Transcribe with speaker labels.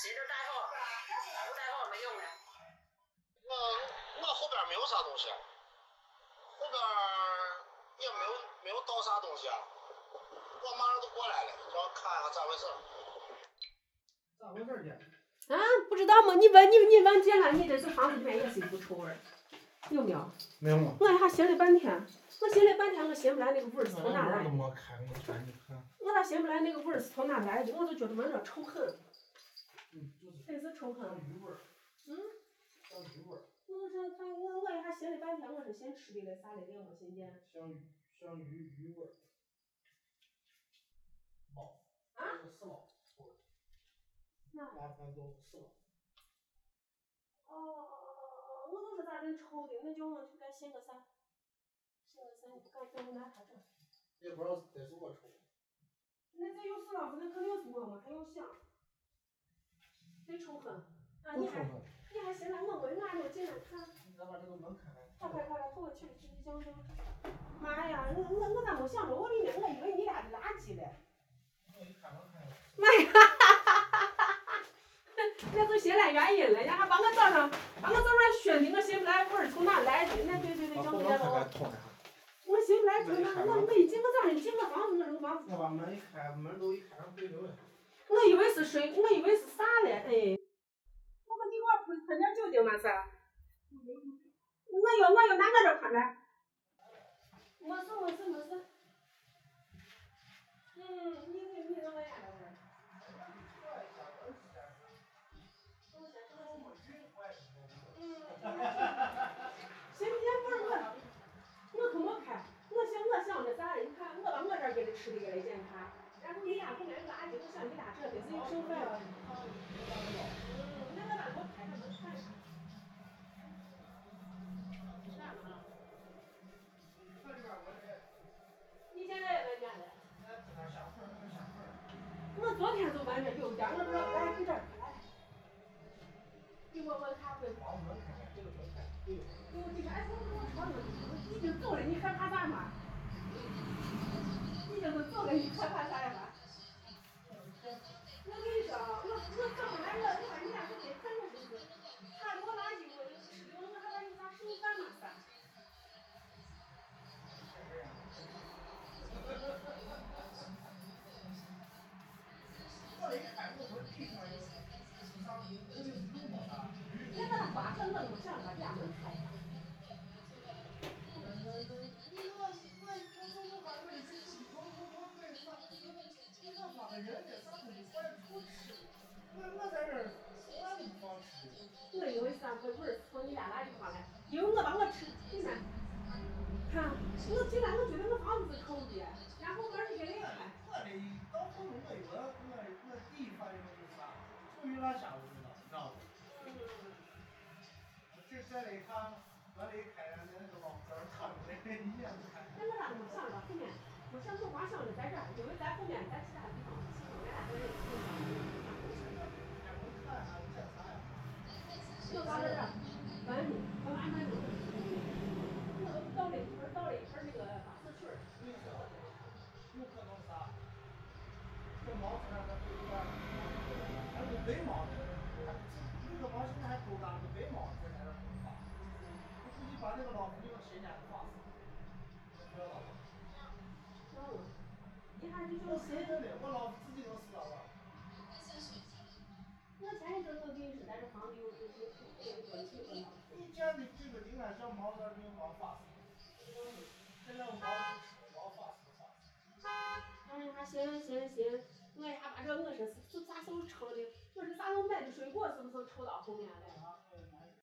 Speaker 1: 洗点代号，不代号没用的。
Speaker 2: 我我后边没有啥东西，后边也没有没有倒啥东西啊，我马上就过来了，让我看一下咋回事。
Speaker 3: 咋回事儿姐？
Speaker 4: 啊，不知道吗？你闻你你问姐了，你这是房子里面也是一股臭味儿，有没有？
Speaker 3: 没有吗？
Speaker 4: 我还寻了半天，我寻了半天，我寻不来那个味儿是从哪来的。
Speaker 3: 门都没开，我看你看。
Speaker 4: 我咋寻不来那个味儿是从哪来的？我都觉得闻着臭很，
Speaker 3: 嗯，就是
Speaker 4: 真是臭很。
Speaker 3: 像鱼味儿。
Speaker 4: 嗯。
Speaker 3: 像鱼味儿。
Speaker 4: 我是他我我也还寻了半天，我是寻吃的嘞啥的嘞，没寻见。
Speaker 3: 像鱼像鱼鱼味儿。猫。
Speaker 4: 啊？
Speaker 3: 是猫。
Speaker 4: 那。
Speaker 3: 麻烦都是猫。
Speaker 4: 哦哦哦哦哦！我都是咋人臭的，那叫我去该寻个啥？寻个啥？你不敢叫我拿他这。
Speaker 3: 也不知道得是我臭。
Speaker 4: 那这有死老虎，那肯定是我嘛，还有响。真臭很。啊，你还你还现在我问俺着进来看。
Speaker 3: 你再把这个门开开。
Speaker 4: 快快快快，头我去去去讲讲。妈呀，我我我咋没想着我里面，我以为你俩 是垃圾嘞。
Speaker 3: 我一开门看。
Speaker 4: 妈呀！哈哈哈哈哈！那都寻来原因了，人还把我早上把我早上熏的，我寻不来味儿从哪来的。那对对对，讲对了。我寻不来从哪，我我一进我早上进我房子，我扔房子。
Speaker 3: 我把门一开，门都一开上对流了。
Speaker 4: 我以为是水，我以为嘞？哎。我说你给我喷喷点酒精嘛是？我要我要拿我这喷来。没事没事没事。嗯，你现在也在干？我昨天就完成，有点儿了，来，一点，你问问他们。给
Speaker 3: 我门开开，给我门开开。
Speaker 4: 给我，你赶紧给我窗子，已经走了，你害怕啥嘛？已经都走。你那我这嫩了，香了，甜。你我我我中午还不得吃，我我我我上你家，你那瓜人家上头的瓜不吃，我我在这儿，我不好吃。我一会三块五，送你俩来就
Speaker 3: 好了。一会我把我吃，对吗？看，我最懒。哪下午去了？你知道不？我去看了一场河那个《王二炕》的音乐
Speaker 4: 剧。我上哪？我上哪？后面，我上宋华乡的，在这，因为咱后面咱。我
Speaker 3: 裆就白毛，这才是头发。我自己把那个老胡用十年的发，知道吧？
Speaker 4: 那我一下就说
Speaker 3: 谁的嘞？我老胡自己都死了？
Speaker 4: 我前一阵都跟你说，咱这房子有有有有有有。
Speaker 3: 你见的这个你看这毛子没有毛发，现在毛毛发是发。
Speaker 4: 哎呀，行行行，我呀把这我说是咋咋手抽的。你是你咋能卖的水果是不是抽到后面来了。